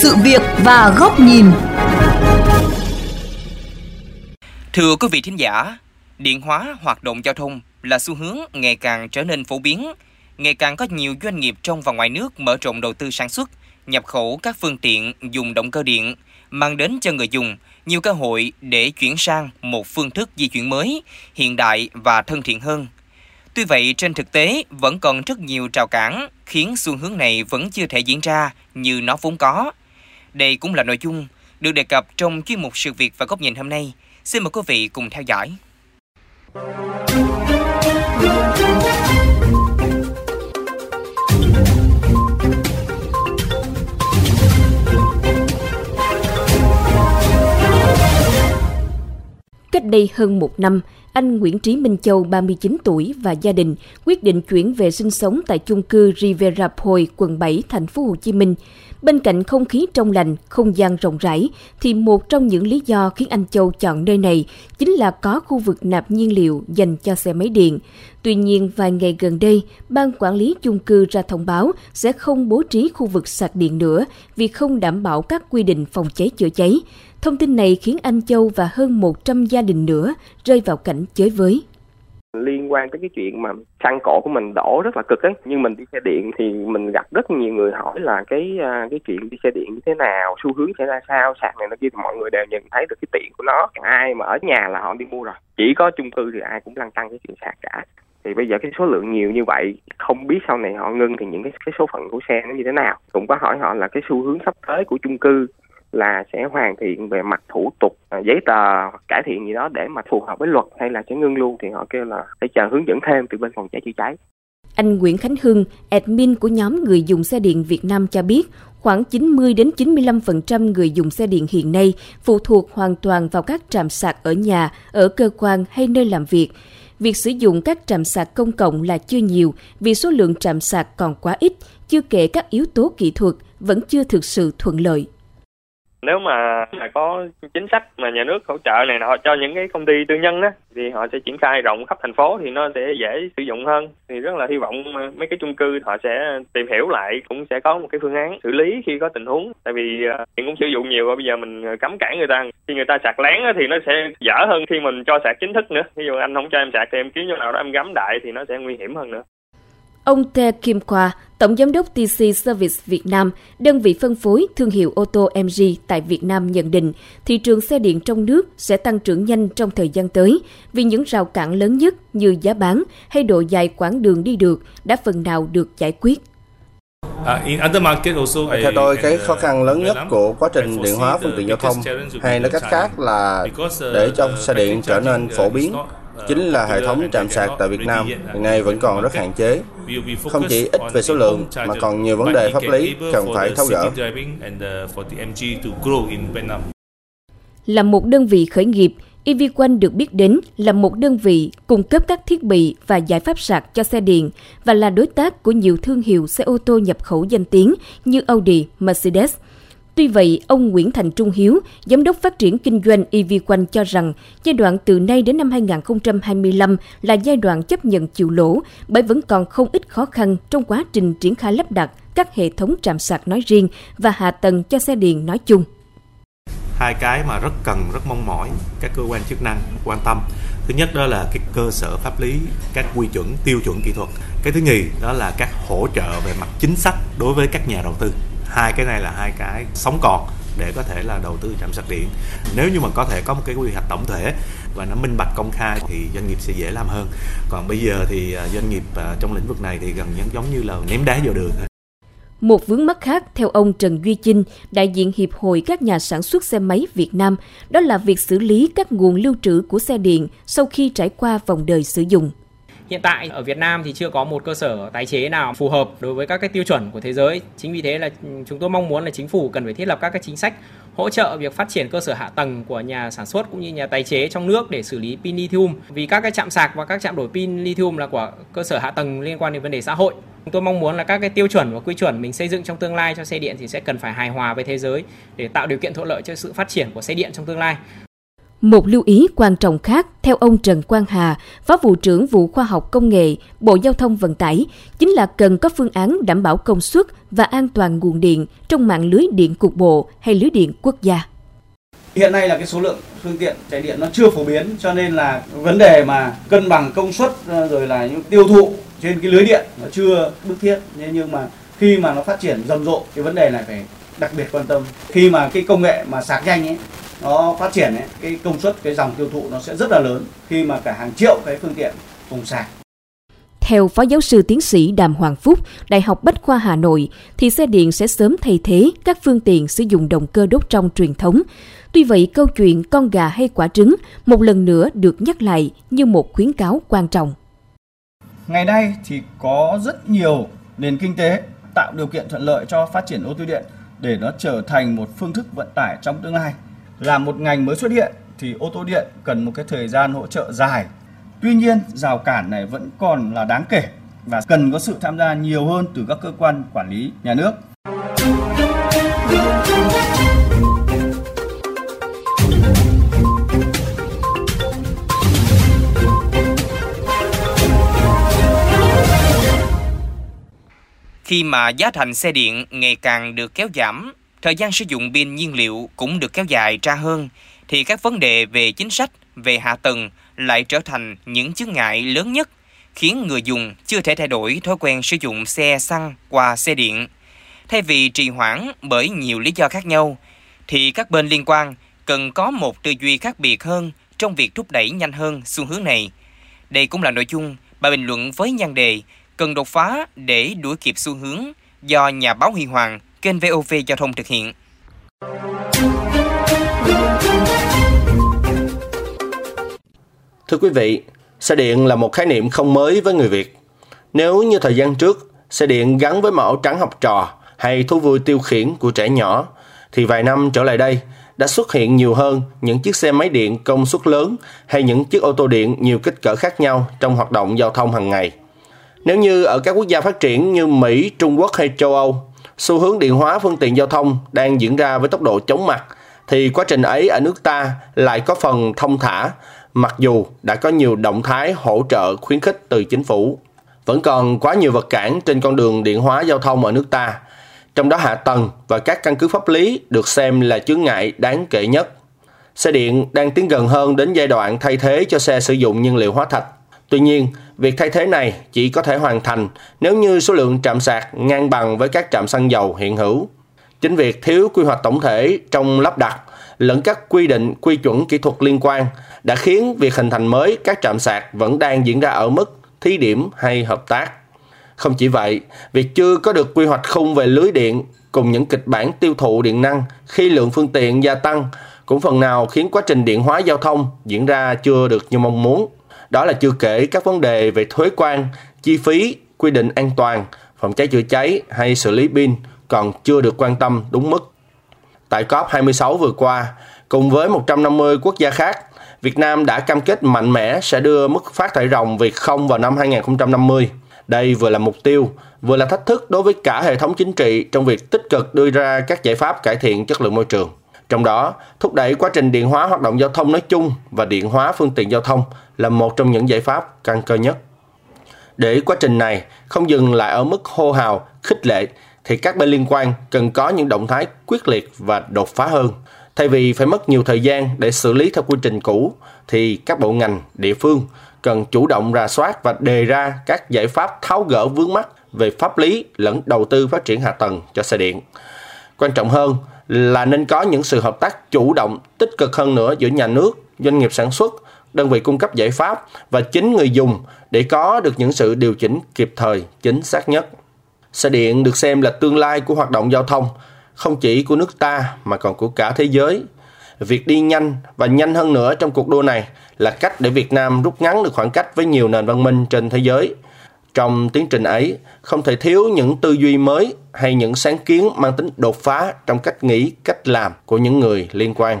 sự việc và góc nhìn. Thưa quý vị thính giả, điện hóa hoạt động giao thông là xu hướng ngày càng trở nên phổ biến, ngày càng có nhiều doanh nghiệp trong và ngoài nước mở rộng đầu tư sản xuất, nhập khẩu các phương tiện dùng động cơ điện, mang đến cho người dùng nhiều cơ hội để chuyển sang một phương thức di chuyển mới, hiện đại và thân thiện hơn. Tuy vậy, trên thực tế vẫn còn rất nhiều trào cản khiến xu hướng này vẫn chưa thể diễn ra như nó vốn có. Đây cũng là nội dung được đề cập trong chuyên mục sự việc và góc nhìn hôm nay. Xin mời quý vị cùng theo dõi. Cách đây hơn một năm, anh Nguyễn Trí Minh Châu, 39 tuổi và gia đình quyết định chuyển về sinh sống tại chung cư Rivera Point, quận 7, thành phố Hồ Chí Minh. Bên cạnh không khí trong lành, không gian rộng rãi, thì một trong những lý do khiến anh Châu chọn nơi này chính là có khu vực nạp nhiên liệu dành cho xe máy điện. Tuy nhiên, vài ngày gần đây, ban quản lý chung cư ra thông báo sẽ không bố trí khu vực sạc điện nữa vì không đảm bảo các quy định phòng cháy chữa cháy. Thông tin này khiến anh Châu và hơn 100 gia đình nữa rơi vào cảnh chới với liên quan tới cái chuyện mà xăng cổ của mình đổ rất là cực ấy nhưng mình đi xe điện thì mình gặp rất nhiều người hỏi là cái à, cái chuyện đi xe điện như thế nào, xu hướng sẽ ra sao, sạc này nó kia, thì mọi người đều nhận thấy được cái tiện của nó. Ai mà ở nhà là họ đi mua rồi. Chỉ có chung cư thì ai cũng lăn tăng cái chuyện sạc cả. Thì bây giờ cái số lượng nhiều như vậy, không biết sau này họ ngưng thì những cái cái số phận của xe nó như thế nào. Cũng có hỏi họ là cái xu hướng sắp tới của chung cư là sẽ hoàn thiện về mặt thủ tục à, giấy tờ cải thiện gì đó để mà phù hợp với luật hay là sẽ ngưng luôn thì họ kêu là phải chờ hướng dẫn thêm từ bên phòng cháy chữa cháy anh Nguyễn Khánh Hưng, admin của nhóm người dùng xe điện Việt Nam cho biết, khoảng 90 đến 95% người dùng xe điện hiện nay phụ thuộc hoàn toàn vào các trạm sạc ở nhà, ở cơ quan hay nơi làm việc. Việc sử dụng các trạm sạc công cộng là chưa nhiều vì số lượng trạm sạc còn quá ít, chưa kể các yếu tố kỹ thuật vẫn chưa thực sự thuận lợi nếu mà có chính sách mà nhà nước hỗ trợ này nọ cho những cái công ty tư nhân á, thì họ sẽ triển khai rộng khắp thành phố thì nó sẽ dễ sử dụng hơn. Thì rất là hy vọng mấy cái chung cư họ sẽ tìm hiểu lại, cũng sẽ có một cái phương án xử lý khi có tình huống. Tại vì ờ, hiện cũng sử dụng nhiều và bây giờ mình ờ, cấm cản người ta. Khi người ta sạc lén thì nó sẽ dở hơn khi mình cho sạc chính thức nữa. Ví dụ anh không cho em sạc thì em kiếm chỗ nào đó em gắm đại thì nó sẽ nguy hiểm hơn nữa. Ông Te Kim Khoa, Tổng Giám đốc TC Service Việt Nam, đơn vị phân phối thương hiệu ô tô MG tại Việt Nam nhận định thị trường xe điện trong nước sẽ tăng trưởng nhanh trong thời gian tới vì những rào cản lớn nhất như giá bán hay độ dài quãng đường đi được đã phần nào được giải quyết. À, Theo tôi, cái khó khăn lớn nhất của quá trình điện hóa phương tiện giao thông, hay nói cách khác là để cho xe điện trở nên phổ biến, chính là hệ thống trạm sạc tại Việt Nam hiện nay vẫn còn rất hạn chế. Không chỉ ít về số lượng mà còn nhiều vấn đề pháp lý cần phải tháo gỡ. Là một đơn vị khởi nghiệp, EVQuan được biết đến là một đơn vị cung cấp các thiết bị và giải pháp sạc cho xe điện và là đối tác của nhiều thương hiệu xe ô tô nhập khẩu danh tiếng như Audi, Mercedes – Tuy vậy, ông Nguyễn Thành Trung Hiếu, Giám đốc phát triển kinh doanh EV Quanh cho rằng giai đoạn từ nay đến năm 2025 là giai đoạn chấp nhận chịu lỗ bởi vẫn còn không ít khó khăn trong quá trình triển khai lắp đặt các hệ thống trạm sạc nói riêng và hạ tầng cho xe điện nói chung. Hai cái mà rất cần, rất mong mỏi các cơ quan chức năng quan tâm. Thứ nhất đó là cái cơ sở pháp lý, các quy chuẩn, tiêu chuẩn kỹ thuật. Cái thứ nhì đó là các hỗ trợ về mặt chính sách đối với các nhà đầu tư hai cái này là hai cái sống còn để có thể là đầu tư trạm sạc điện. Nếu như mà có thể có một cái quy hoạch tổng thể và nó minh bạch công khai thì doanh nghiệp sẽ dễ làm hơn. Còn bây giờ thì à, doanh nghiệp à, trong lĩnh vực này thì gần giống như là ném đá vào đường một vướng mắc khác theo ông Trần Duy Chinh, đại diện Hiệp hội các nhà sản xuất xe máy Việt Nam, đó là việc xử lý các nguồn lưu trữ của xe điện sau khi trải qua vòng đời sử dụng. Hiện tại ở Việt Nam thì chưa có một cơ sở tái chế nào phù hợp đối với các cái tiêu chuẩn của thế giới. Chính vì thế là chúng tôi mong muốn là chính phủ cần phải thiết lập các cái chính sách hỗ trợ việc phát triển cơ sở hạ tầng của nhà sản xuất cũng như nhà tái chế trong nước để xử lý pin lithium. Vì các cái trạm sạc và các trạm đổi pin lithium là của cơ sở hạ tầng liên quan đến vấn đề xã hội. Chúng tôi mong muốn là các cái tiêu chuẩn và quy chuẩn mình xây dựng trong tương lai cho xe điện thì sẽ cần phải hài hòa với thế giới để tạo điều kiện thuận lợi cho sự phát triển của xe điện trong tương lai. Một lưu ý quan trọng khác, theo ông Trần Quang Hà, Phó vụ trưởng vụ khoa học công nghệ, Bộ Giao thông Vận tải, chính là cần có phương án đảm bảo công suất và an toàn nguồn điện trong mạng lưới điện cục bộ hay lưới điện quốc gia. Hiện nay là cái số lượng phương tiện chạy điện nó chưa phổ biến cho nên là vấn đề mà cân bằng công suất ờ, rồi là những tiêu thụ trên cái lưới điện nó chưa bức thiết nhưng mà khi mà nó phát triển rầm rộ cái vấn đề này phải đặc biệt quan tâm khi mà cái công nghệ mà sạc nhanh ấy nó phát triển ấy, cái công suất cái dòng tiêu thụ nó sẽ rất là lớn khi mà cả hàng triệu cái phương tiện cùng sạc theo Phó Giáo sư Tiến sĩ Đàm Hoàng Phúc, Đại học Bách khoa Hà Nội, thì xe điện sẽ sớm thay thế các phương tiện sử dụng động cơ đốt trong truyền thống. Tuy vậy, câu chuyện con gà hay quả trứng một lần nữa được nhắc lại như một khuyến cáo quan trọng. Ngày nay thì có rất nhiều nền kinh tế tạo điều kiện thuận lợi cho phát triển ô tô điện để nó trở thành một phương thức vận tải trong tương lai. Là một ngành mới xuất hiện thì ô tô điện cần một cái thời gian hỗ trợ dài. Tuy nhiên, rào cản này vẫn còn là đáng kể và cần có sự tham gia nhiều hơn từ các cơ quan quản lý nhà nước. Khi mà giá thành xe điện ngày càng được kéo giảm, thời gian sử dụng pin nhiên liệu cũng được kéo dài ra hơn, thì các vấn đề về chính sách, về hạ tầng lại trở thành những chướng ngại lớn nhất, khiến người dùng chưa thể thay đổi thói quen sử dụng xe xăng qua xe điện. Thay vì trì hoãn bởi nhiều lý do khác nhau, thì các bên liên quan cần có một tư duy khác biệt hơn trong việc thúc đẩy nhanh hơn xu hướng này. Đây cũng là nội dung bài bình luận với nhan đề cần đột phá để đuổi kịp xu hướng do nhà báo Huy Hoàng, kênh VOV Giao thông thực hiện. Thưa quý vị, xe điện là một khái niệm không mới với người Việt. Nếu như thời gian trước, xe điện gắn với màu trắng học trò hay thú vui tiêu khiển của trẻ nhỏ, thì vài năm trở lại đây đã xuất hiện nhiều hơn những chiếc xe máy điện công suất lớn hay những chiếc ô tô điện nhiều kích cỡ khác nhau trong hoạt động giao thông hàng ngày. Nếu như ở các quốc gia phát triển như Mỹ, Trung Quốc hay châu Âu, xu hướng điện hóa phương tiện giao thông đang diễn ra với tốc độ chóng mặt, thì quá trình ấy ở nước ta lại có phần thông thả, mặc dù đã có nhiều động thái hỗ trợ khuyến khích từ chính phủ. Vẫn còn quá nhiều vật cản trên con đường điện hóa giao thông ở nước ta, trong đó hạ tầng và các căn cứ pháp lý được xem là chướng ngại đáng kể nhất. Xe điện đang tiến gần hơn đến giai đoạn thay thế cho xe sử dụng nhiên liệu hóa thạch. Tuy nhiên, việc thay thế này chỉ có thể hoàn thành nếu như số lượng trạm sạc ngang bằng với các trạm xăng dầu hiện hữu. Chính việc thiếu quy hoạch tổng thể trong lắp đặt lẫn các quy định quy chuẩn kỹ thuật liên quan đã khiến việc hình thành mới các trạm sạc vẫn đang diễn ra ở mức thí điểm hay hợp tác. Không chỉ vậy, việc chưa có được quy hoạch khung về lưới điện cùng những kịch bản tiêu thụ điện năng khi lượng phương tiện gia tăng cũng phần nào khiến quá trình điện hóa giao thông diễn ra chưa được như mong muốn. Đó là chưa kể các vấn đề về thuế quan, chi phí, quy định an toàn, phòng cháy chữa cháy hay xử lý pin còn chưa được quan tâm đúng mức. Tại COP26 vừa qua, cùng với 150 quốc gia khác, Việt Nam đã cam kết mạnh mẽ sẽ đưa mức phát thải ròng về không vào năm 2050. Đây vừa là mục tiêu, vừa là thách thức đối với cả hệ thống chính trị trong việc tích cực đưa ra các giải pháp cải thiện chất lượng môi trường. Trong đó, thúc đẩy quá trình điện hóa hoạt động giao thông nói chung và điện hóa phương tiện giao thông là một trong những giải pháp căn cơ nhất. Để quá trình này không dừng lại ở mức hô hào, khích lệ, thì các bên liên quan cần có những động thái quyết liệt và đột phá hơn. Thay vì phải mất nhiều thời gian để xử lý theo quy trình cũ, thì các bộ ngành, địa phương cần chủ động rà soát và đề ra các giải pháp tháo gỡ vướng mắt về pháp lý lẫn đầu tư phát triển hạ tầng cho xe điện. Quan trọng hơn là nên có những sự hợp tác chủ động, tích cực hơn nữa giữa nhà nước, doanh nghiệp sản xuất, đơn vị cung cấp giải pháp và chính người dùng để có được những sự điều chỉnh kịp thời, chính xác nhất. Xe điện được xem là tương lai của hoạt động giao thông, không chỉ của nước ta mà còn của cả thế giới. Việc đi nhanh và nhanh hơn nữa trong cuộc đua này là cách để Việt Nam rút ngắn được khoảng cách với nhiều nền văn minh trên thế giới. Trong tiến trình ấy, không thể thiếu những tư duy mới hay những sáng kiến mang tính đột phá trong cách nghĩ, cách làm của những người liên quan.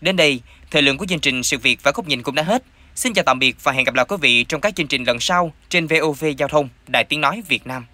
Đến đây Thời lượng của chương trình Sự việc và góc nhìn cũng đã hết. Xin chào tạm biệt và hẹn gặp lại quý vị trong các chương trình lần sau trên VOV Giao thông, Đài Tiếng Nói Việt Nam.